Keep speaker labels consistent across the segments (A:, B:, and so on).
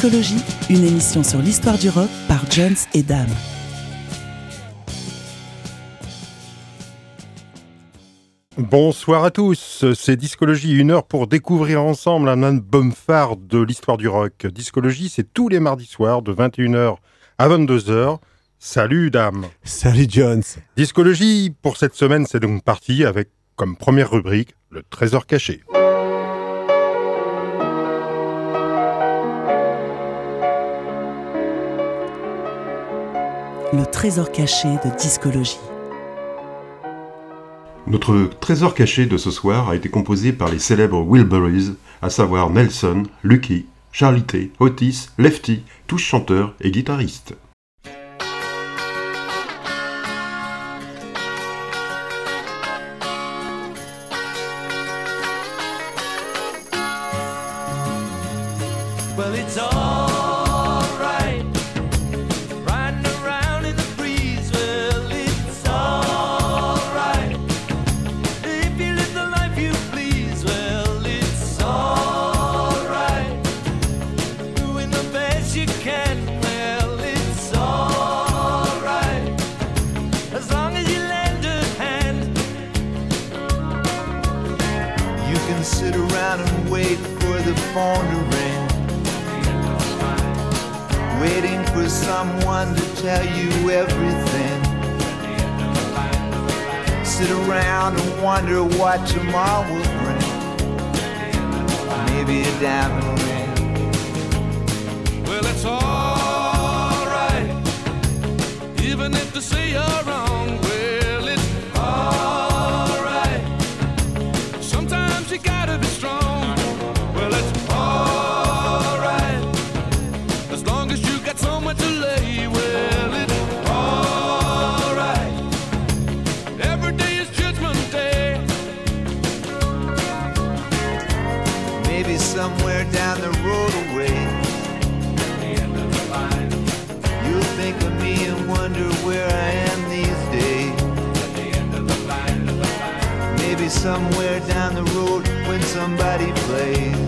A: Discologie, une émission sur l'histoire du rock par Jones et Dame.
B: Bonsoir à tous, c'est Discologie, une heure pour découvrir ensemble un album phare de l'histoire du rock. Discologie, c'est tous les mardis soirs de 21h à 22h. Salut Dame
C: Salut Jones
B: Discologie, pour cette semaine, c'est donc parti avec comme première rubrique le trésor caché.
A: Trésor caché de discologie.
B: Notre trésor caché de ce soir a été composé par les célèbres Wilburys, à savoir Nelson, Lucky, Charlie T, Otis, Lefty, tous chanteurs et guitaristes.
D: Can
E: sit around and wait for the phone to ring. Waiting for someone to tell you everything. Sit around and wonder what tomorrow will bring. Maybe a diamond ring.
D: Well, it's alright. Even if they say you're wrong, somewhere
E: down the road when somebody plays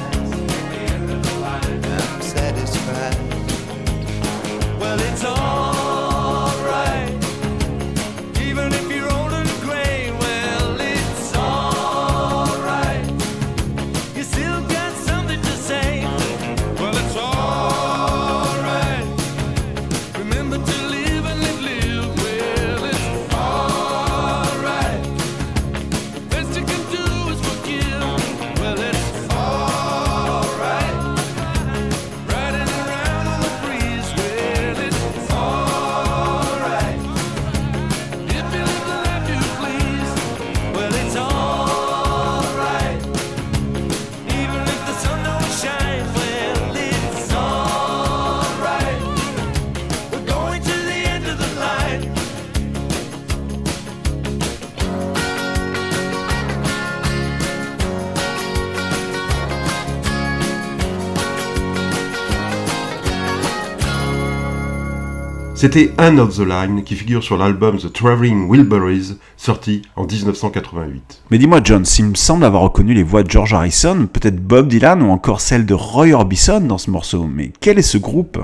F: C'était Anne of the Line qui figure sur l'album The Traveling Wilburys, sorti en 1988.
C: Mais dis-moi, John, s'il me semble avoir reconnu les voix de George Harrison, peut-être Bob Dylan ou encore celle de Roy Orbison dans ce morceau. Mais quel est ce groupe?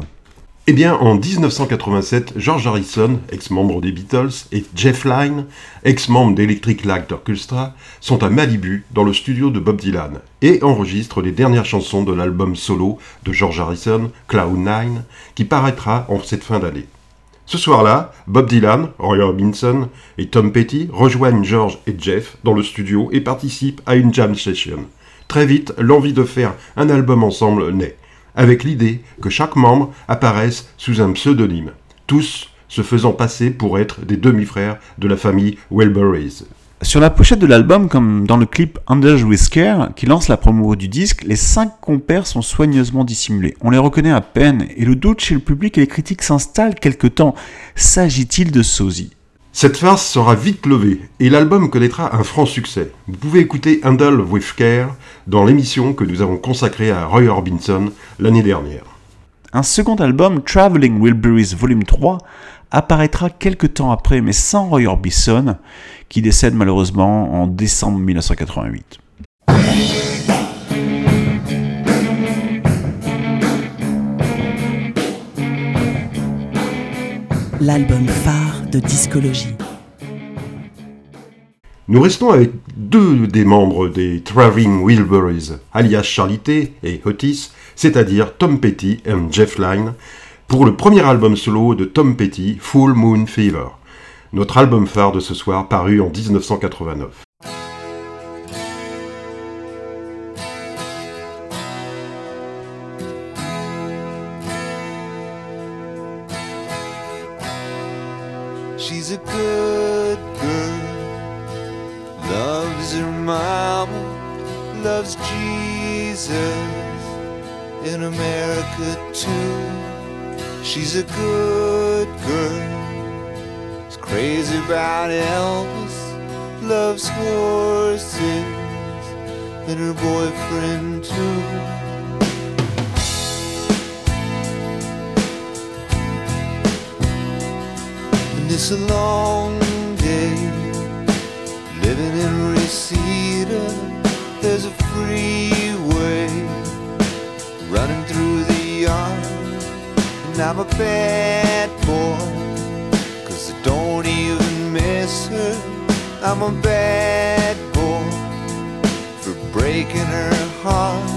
F: Eh bien, en 1987, George Harrison, ex-membre des Beatles, et Jeff Lynne, ex-membre d'Electric Light Orchestra, sont à Malibu, dans le studio de Bob Dylan, et enregistrent les dernières chansons de l'album solo de George Harrison, Cloud9, qui paraîtra en cette fin d'année. Ce soir-là, Bob Dylan, Roy Orbison et Tom Petty rejoignent George et Jeff dans le studio et participent à une jam session. Très vite, l'envie de faire un album ensemble naît, avec l'idée que chaque membre apparaisse sous un pseudonyme, tous se faisant passer pour être des demi-frères de la famille Wilburys.
C: Sur la pochette de l'album, comme dans le clip Under with Care, qui lance la promo du disque, les cinq compères sont soigneusement dissimulés. On les reconnaît à peine, et le doute chez le public et les critiques s'installe quelque temps. S'agit-il de sosie?
F: Cette farce sera vite levée et l'album connaîtra un franc succès. Vous pouvez écouter Handle with Care dans l'émission que nous avons consacrée à Roy Orbison l'année dernière.
C: Un second album, Traveling Wilburys Volume 3, apparaîtra quelques temps après, mais sans Roy Orbison, qui décède malheureusement en décembre 1988.
A: L'album phare de discologie.
F: Nous restons avec deux des membres des Traveling Wilburys, alias Charlité et Otis, c'est-à-dire Tom Petty et Jeff Lynne, pour le premier album solo de Tom Petty, Full Moon Fever, notre album phare de ce soir paru en 1989.
E: Running through the yard. And I'm a bad boy, cause I don't even miss her. I'm a bad boy for breaking her heart.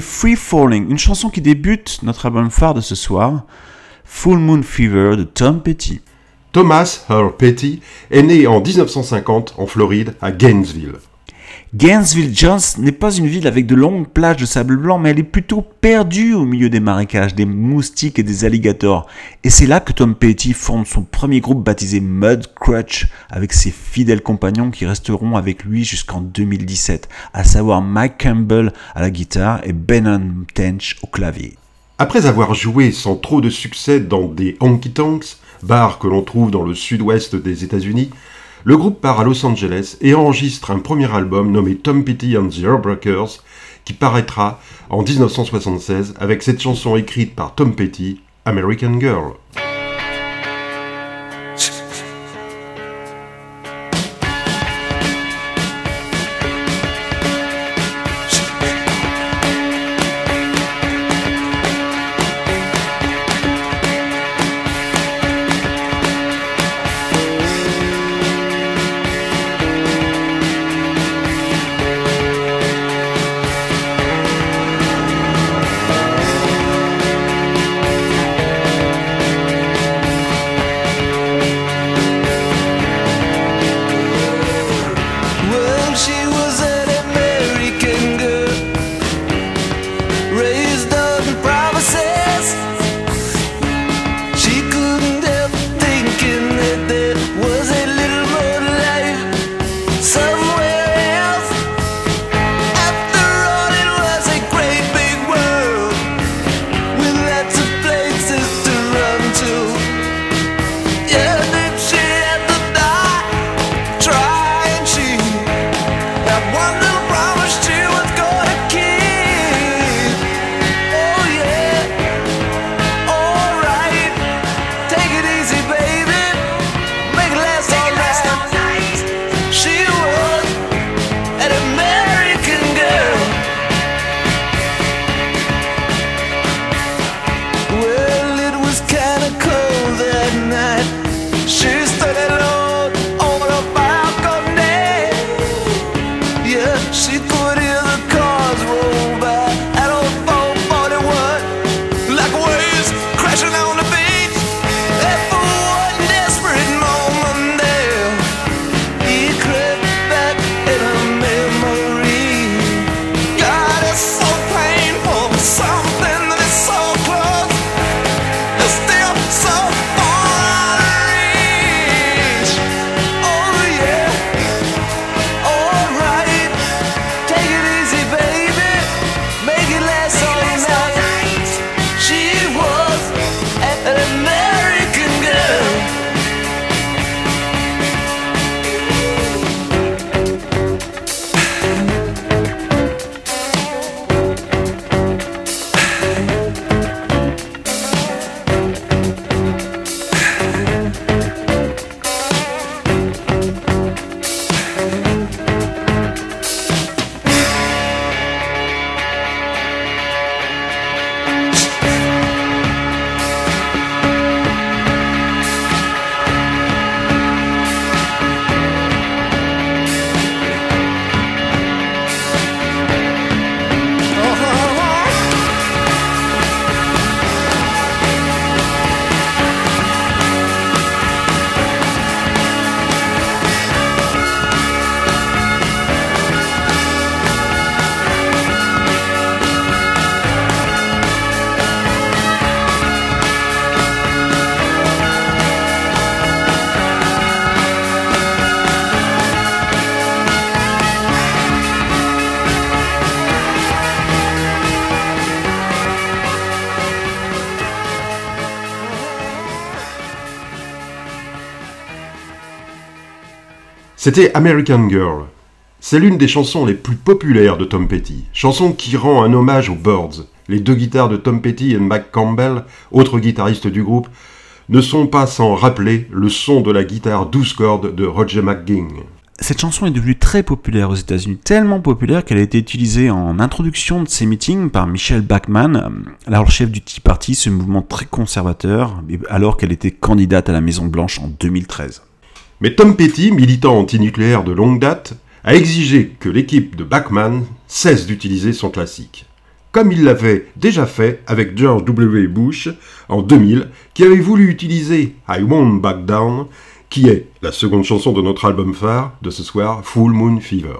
E: Free Falling,
C: une chanson qui débute notre album phare de ce soir, Full Moon Fever de Tom Petty.
E: Thomas Earl Petty est né en 1950 en Floride, à Gainesville.
C: Gainesville Jones n'est pas une ville avec de longues plages de sable blanc, mais elle est plutôt perdue au milieu des marécages, des moustiques et des alligators. Et c'est là que Tom Petty forme son premier groupe baptisé Mud Crutch, avec ses fidèles compagnons qui resteront avec lui jusqu'en 2017, à savoir Mike Campbell à la guitare et Benon Tench au clavier.
E: Après avoir joué sans trop de succès dans des honky tonks, bars que l'on trouve dans le sud-ouest des États-Unis, le groupe part à Los Angeles et enregistre un premier album nommé Tom Petty and the Heartbreakers qui paraîtra en 1976 avec cette chanson écrite par Tom Petty, American Girl. C'était American Girl. C'est l'une des chansons les plus populaires de Tom Petty, chanson qui rend un hommage aux Birds. Les deux guitares de Tom Petty et Mac Campbell, autre guitariste du groupe, ne sont pas sans rappeler le son de la guitare 12 cordes de Roger McGuinn.
C: Cette chanson est devenue très populaire aux États-Unis, tellement populaire qu'elle a été utilisée en introduction de ces meetings par Michelle Bachmann, alors chef du Tea Party, ce mouvement très conservateur, alors qu'elle était candidate à la Maison Blanche en 2013.
E: Mais Tom Petty, militant antinucléaire de longue date, a exigé que l'équipe de Bachman cesse d'utiliser son classique, comme il l'avait déjà fait avec George W. Bush en 2000, qui avait voulu utiliser I Won't Back Down, qui est la seconde chanson de notre album phare de ce soir, Full Moon Fever.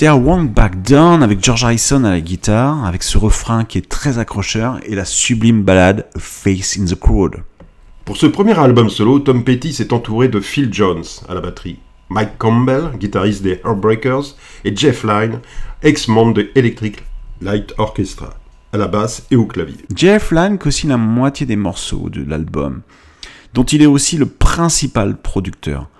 C: C'était I Won't Back Down avec George Harrison à la guitare, avec ce refrain qui est très accrocheur et la sublime ballade A Face in the Crowd.
F: Pour ce premier album solo, Tom Petty s'est entouré de Phil Jones à la batterie, Mike Campbell, guitariste des Heartbreakers, et Jeff Lynne, ex-membre de Electric Light Orchestra, à la basse et au clavier.
C: Jeff Lynne co-signe la moitié des morceaux de l'album, dont il est aussi le principal producteur.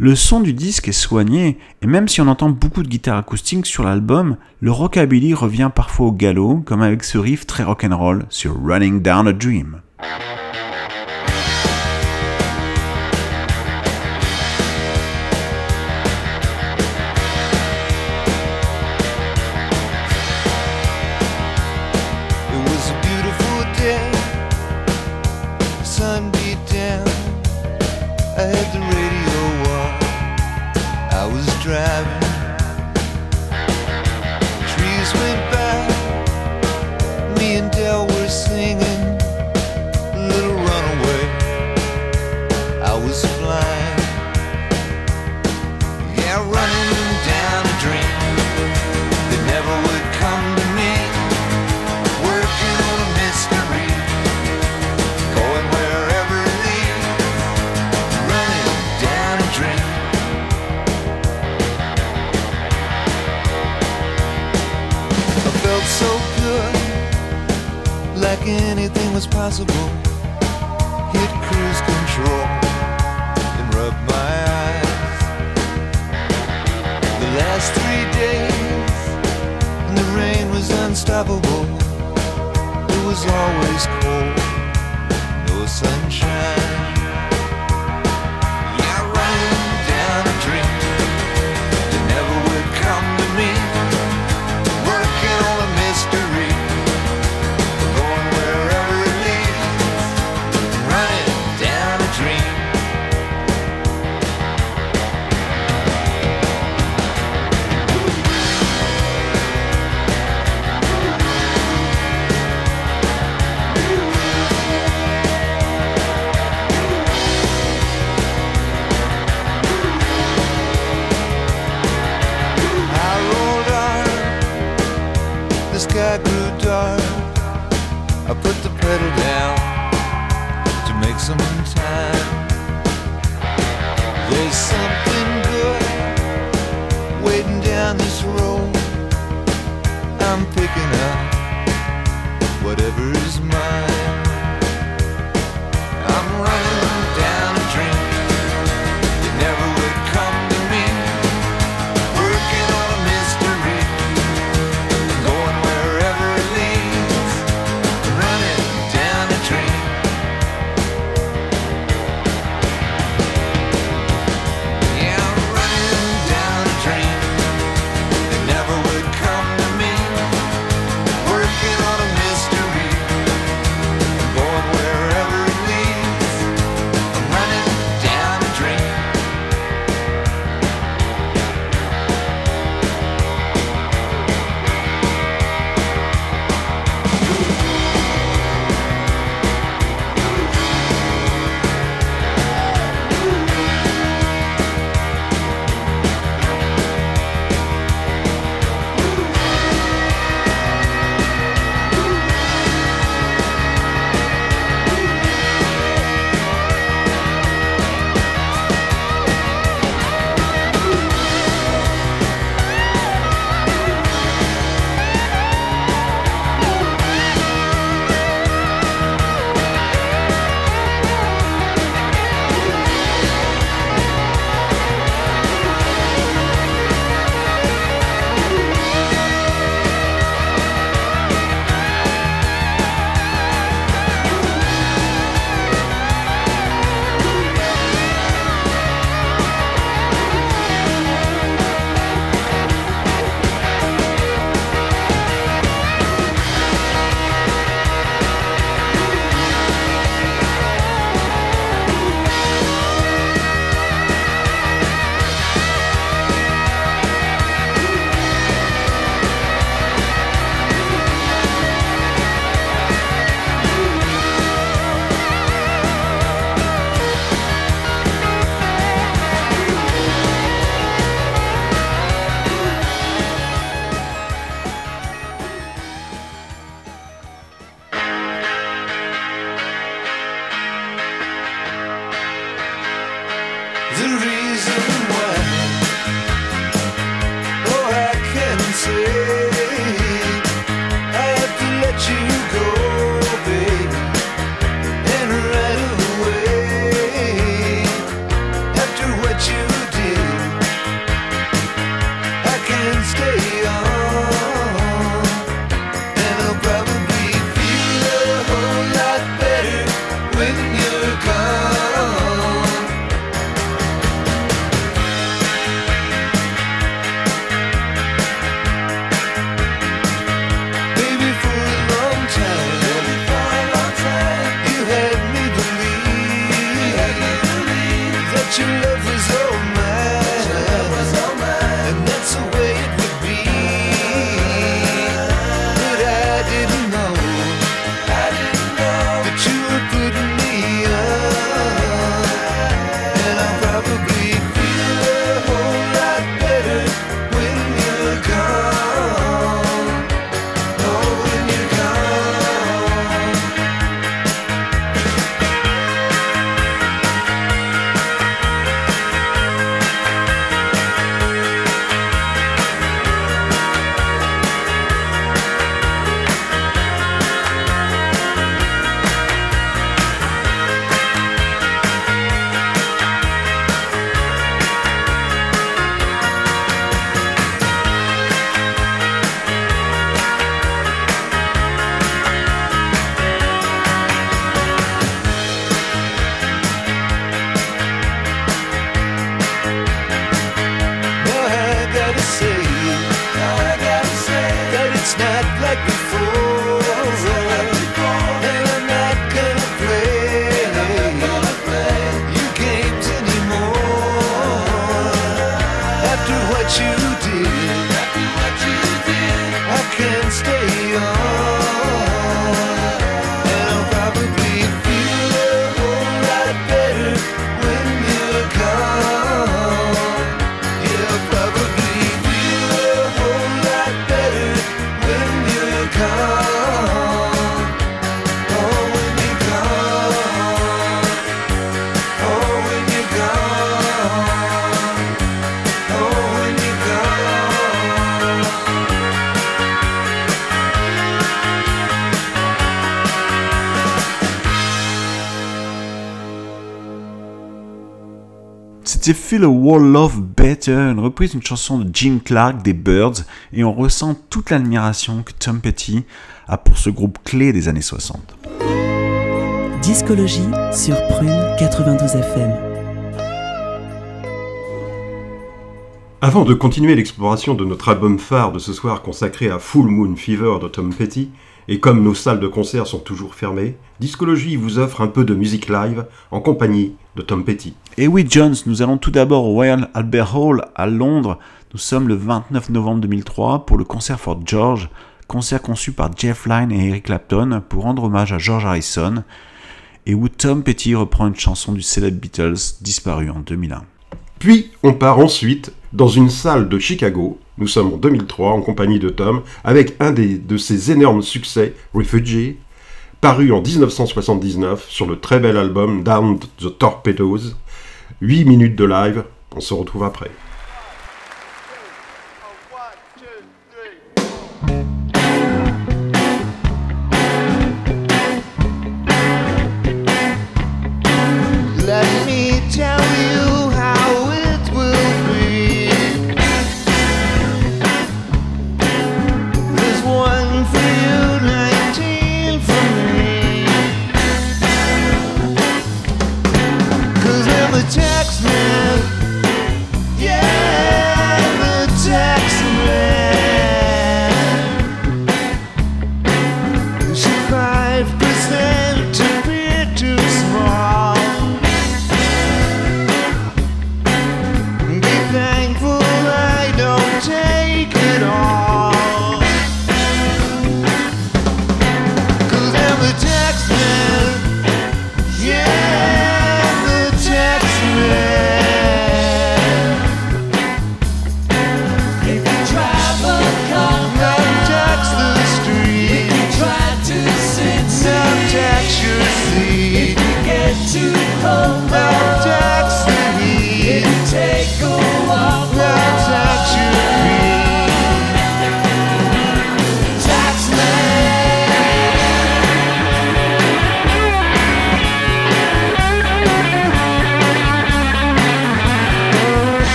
C: Le son du disque est soigné, et même si on entend beaucoup de guitares acoustiques sur l'album, le rockabilly revient parfois au galop, comme avec ce riff très rock'n'roll sur Running Down a Dream.
E: Driving. Trees went was always dark. I put the pedal down to make some time. There's something good waiting down this road. I'm picking up whatever's mine. Feel a
C: World Love Better, une reprise d'une chanson de Gene Clark des Birds, et on ressent toute l'admiration que Tom Petty a pour ce groupe clé des années 60.
A: Discologie sur Prune 92 FM.
F: Avant de continuer l'exploration de notre album phare de ce soir consacré à Full Moon Fever de Tom Petty, et comme nos salles de concert sont toujours fermées, Discologie vous offre un peu de musique live en compagnie de Tom Petty.
C: Et oui, Jones, nous allons tout d'abord au Royal Albert Hall à Londres. Nous sommes le 29 novembre 2003 pour le concert for George, concert conçu par Jeff Lynne et Eric Clapton pour rendre hommage à George Harrison, et où Tom Petty reprend une chanson du célèbre Beatles disparu en 2001.
F: Puis on part ensuite dans une salle de Chicago, nous sommes en 2003 en compagnie de Tom, avec un des, de ses énormes succès, Refugee, paru en 1979 sur le très bel album Down the Torpedoes. 8 minutes de live, on se retrouve après.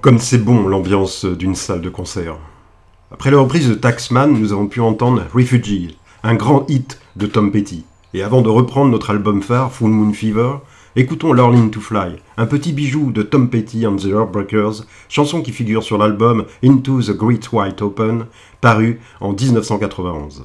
F: Comme c'est bon l'ambiance d'une salle de concert. Après la reprise de Taxman, nous avons pu entendre Refugee, un grand hit de Tom Petty. Et avant de reprendre notre album phare, Full Moon Fever, écoutons Learning to Fly, un petit bijou de Tom Petty and the Heartbreakers, chanson qui figure sur l'album Into the Great White Open, paru en 1991.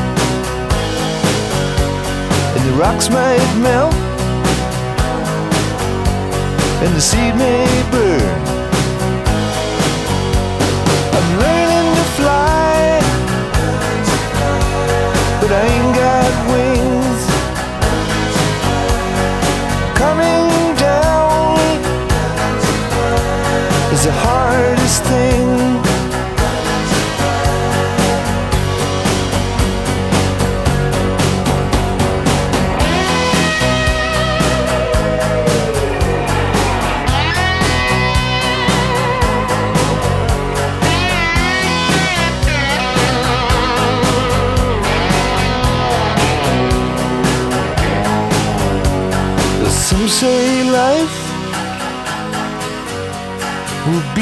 E: the rocks might melt, and the seed may burn. I'm learning to fly, but I ain't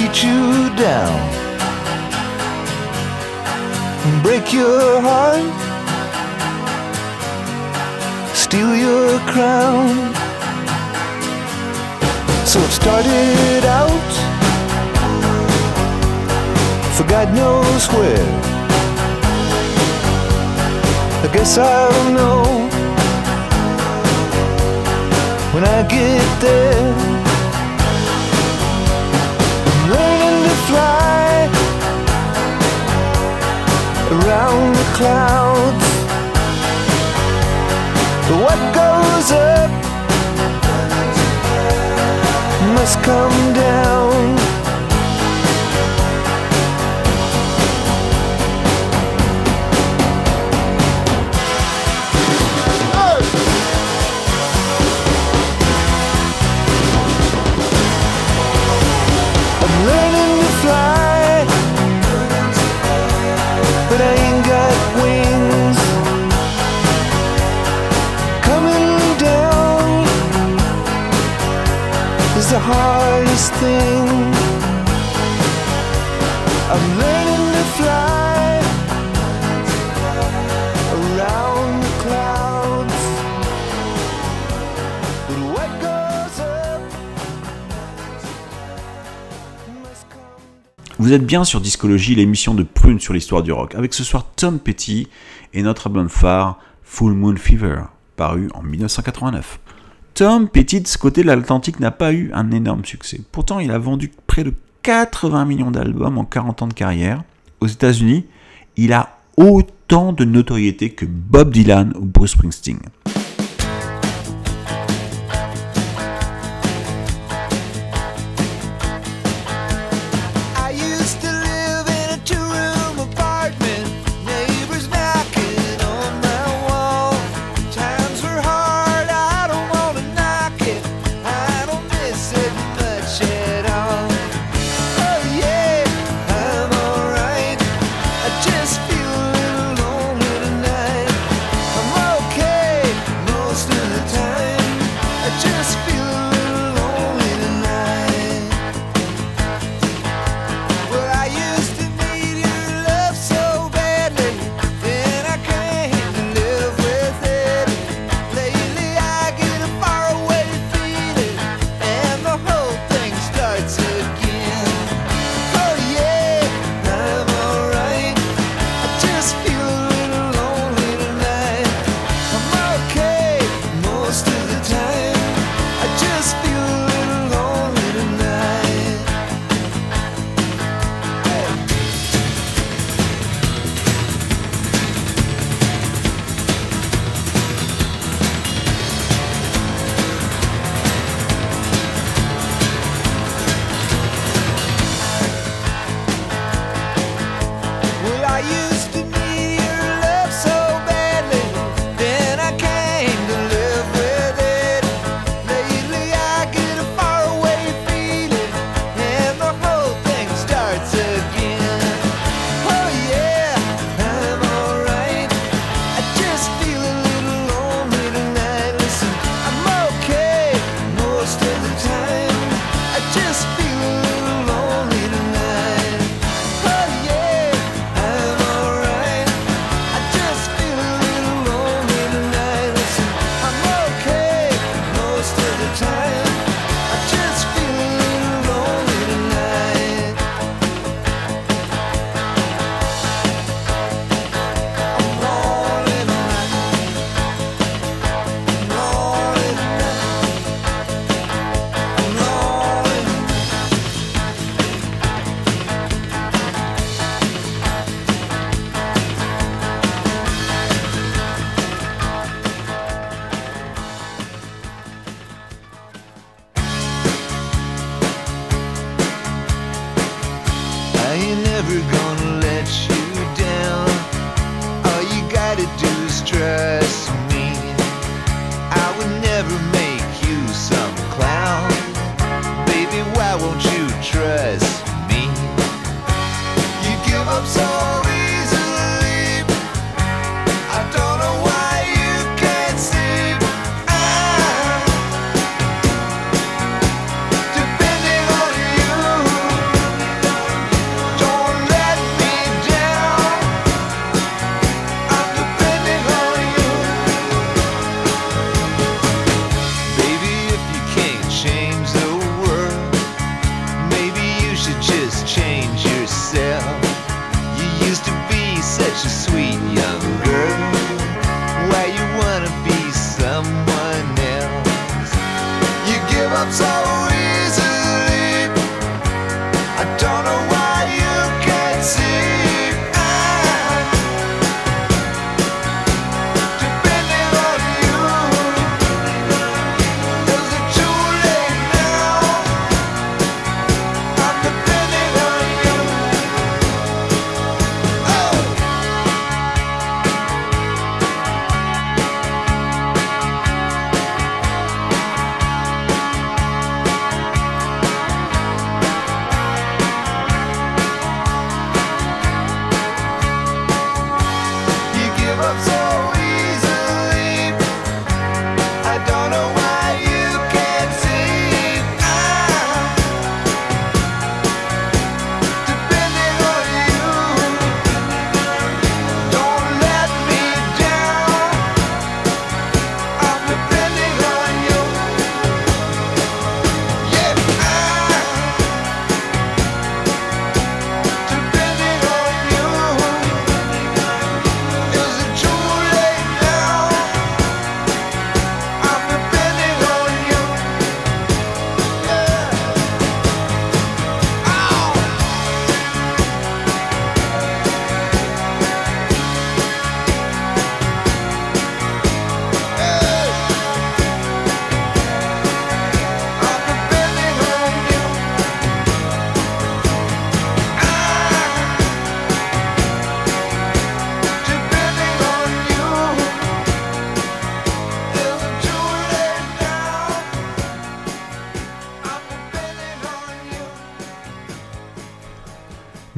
E: beat you down and break your heart, steal your crown. So it started out for God knows where. I guess I'll know when I get there. Fly around the clouds. What goes up must come down.
C: Vous êtes bien sur Discologie, l'émission de Prune sur l'histoire du rock, avec ce soir Tom Petty et notre album phare Full Moon Fever, paru en 1989. Tom Petty de ce côté de l'Atlantique n'a pas eu un énorme succès. Pourtant, il a vendu près de 80 millions d'albums en 40 ans de carrière. Aux États-Unis, il a autant de notoriété que Bob Dylan ou Bruce Springsteen.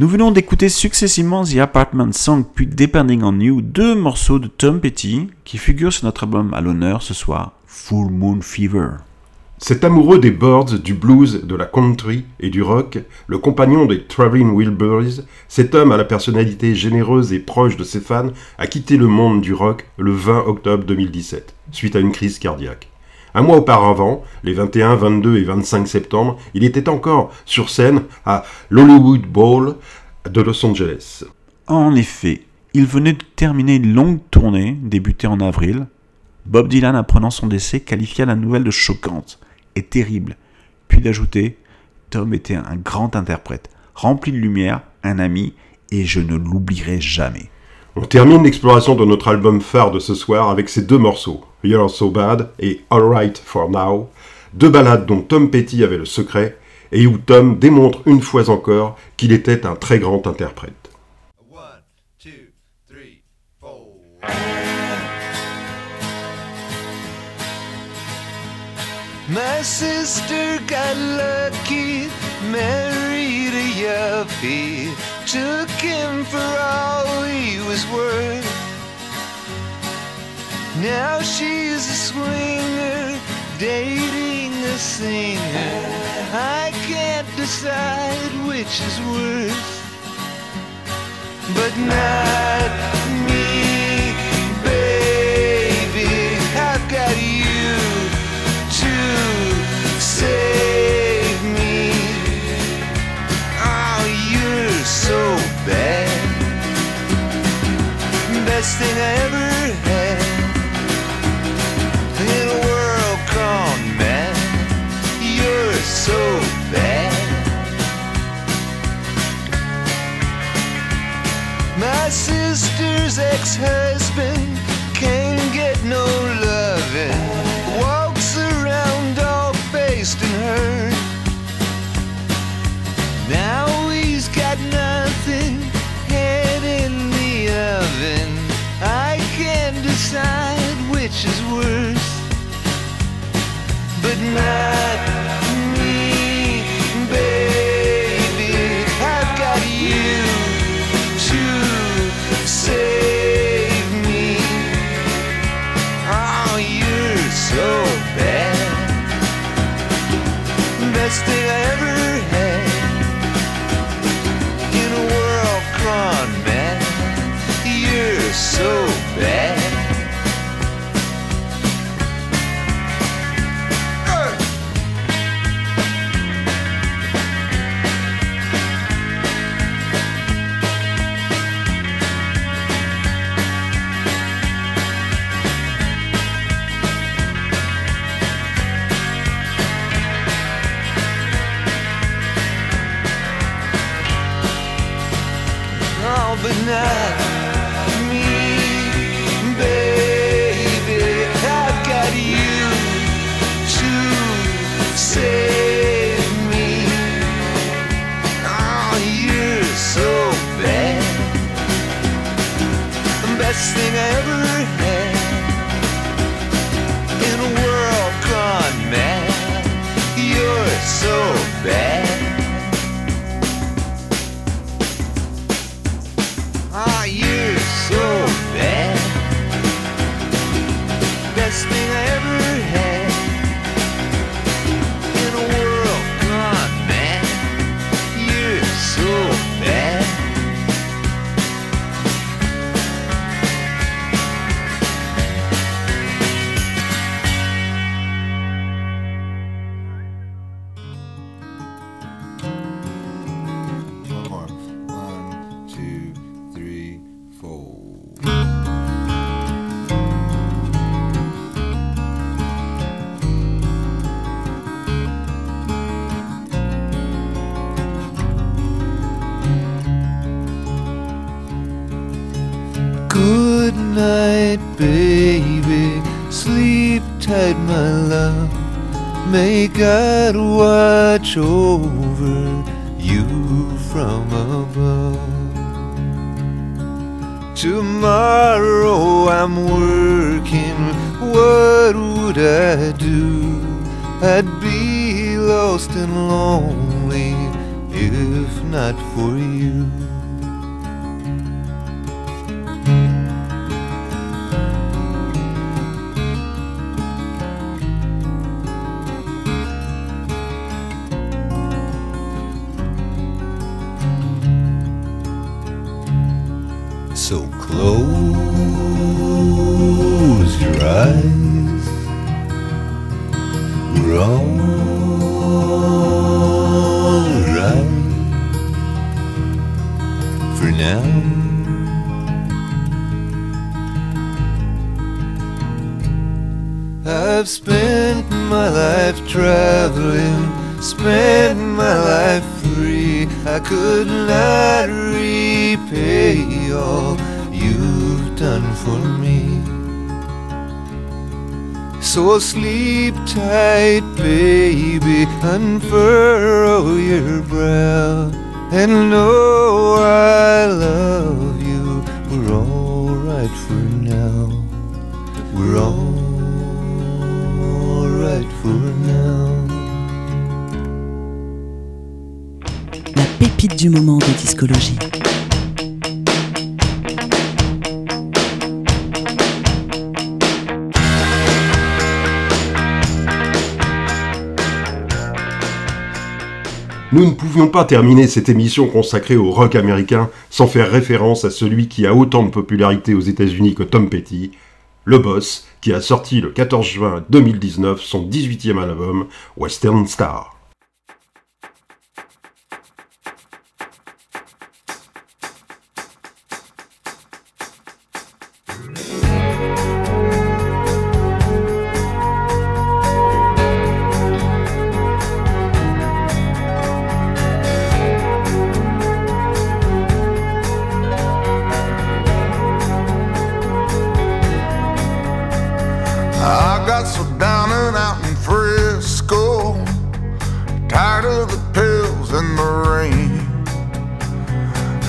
C: Nous venons d'écouter successivement The Apartment Song puis Depending on You, deux morceaux de Tom Petty qui figurent sur notre album à l'honneur ce soir, Full Moon Fever.
F: Cet amoureux des birds, du blues, de la country et du rock, le compagnon des Traveling Wilburys, cet homme à la personnalité généreuse et proche de ses fans, a quitté le monde du rock le 20 octobre 2017, suite à une crise cardiaque. Un mois auparavant, les 21, 22 et 25 septembre, il était encore sur scène à l'Hollywood Bowl de Los Angeles.
C: En effet, il venait de terminer une longue tournée, débutée en avril. Bob Dylan, apprenant son décès, qualifia la nouvelle de choquante et terrible, puis d'ajouter Tom était un grand interprète, rempli de lumière, un ami, et je ne l'oublierai jamais.
F: On termine l'exploration de notre album phare de ce soir avec ces deux morceaux, You're So Bad et Alright For Now, deux ballades dont Tom Petty avait le secret et où Tom démontre une fois encore qu'il était un très grand interprète.
E: One, two, three, four. My sister got lucky, married a yuppie, took him for all he was worth. Now she's a swinger, dating a singer. I can't decide which is worse but not me, baby. I've got you to save me. Oh, you're so bad. Best thing I ever so bad. My sister's ex-husband can't get no loving. Walks around all faced and hurt. Now he's got nothing, head in the oven. I can't decide which is worse, but not So close your eyes. We're alright for now. I've spent my life traveling, spent my life free. I could not repay all done for me. So sleep tight, baby, unfurrow your brow, and know I love you. We're alright for now. We're alright for now.
A: La pépite du moment de discologie.
F: Nous ne pouvions pas terminer cette émission consacrée au rock américain sans faire référence à celui qui a autant de popularité aux États-Unis que Tom Petty, le boss, qui a sorti le 14 juin 2019 son 18e album, Western Star.
G: I got so down and out in Frisco, tired of the pills and the rain.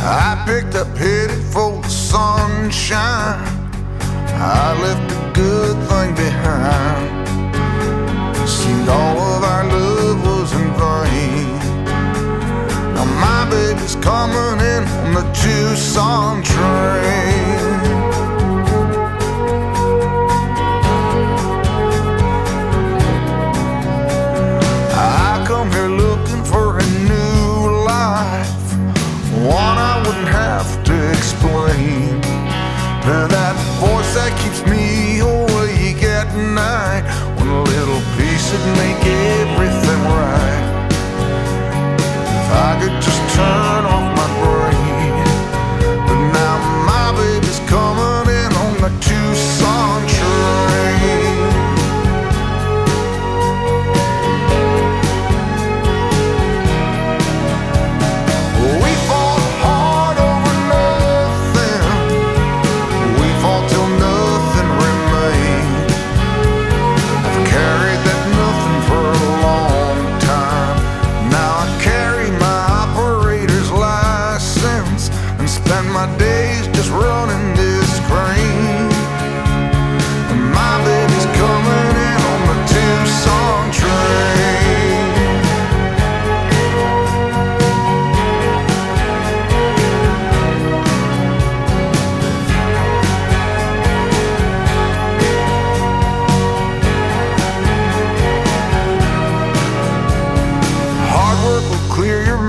G: I picked up headed for the sunshine. I left a good thing behind. Seemed all of our love was in vain. Now my baby's coming in on the Tucson train.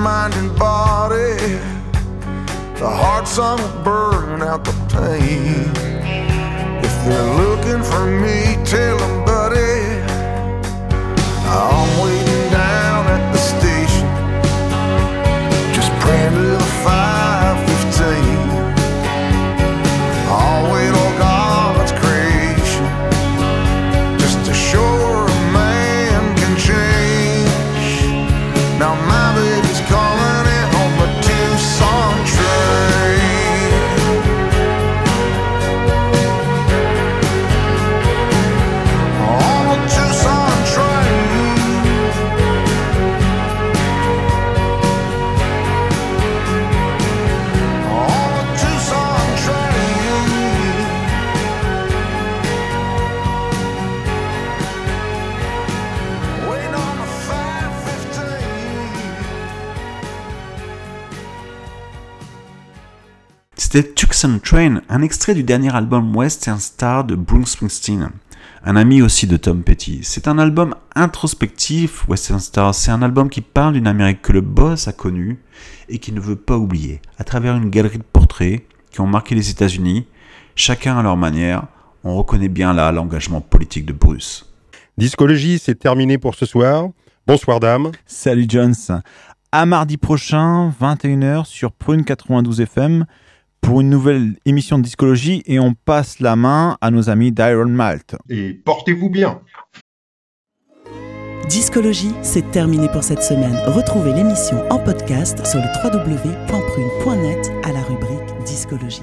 G: mind and body. The heart song will burn out the pain. If they're looking for me, tell them, buddy, I'm waiting.
C: C'était Tucson Train, un extrait du dernier album Western Star de Bruce Springsteen, un ami aussi de Tom Petty. C'est un album introspectif, Western Star, c'est un album qui parle d'une Amérique que le boss a connue et qui ne veut pas oublier, à travers une galerie de portraits qui ont marqué les États-Unis, chacun à leur manière, on reconnaît bien là l'engagement politique de Bruce.
B: Discologie, c'est terminé pour ce soir. Bonsoir, dame.
H: Salut Jones. À mardi prochain, 21h sur Prune 92 FM pour une nouvelle émission de discologie et on passe la main à nos amis d'Iron Malt.
F: Et portez-vous bien.
A: Discologie, c'est terminé pour cette semaine. Retrouvez l'émission en podcast sur le www.prune.net à la rubrique Discologie.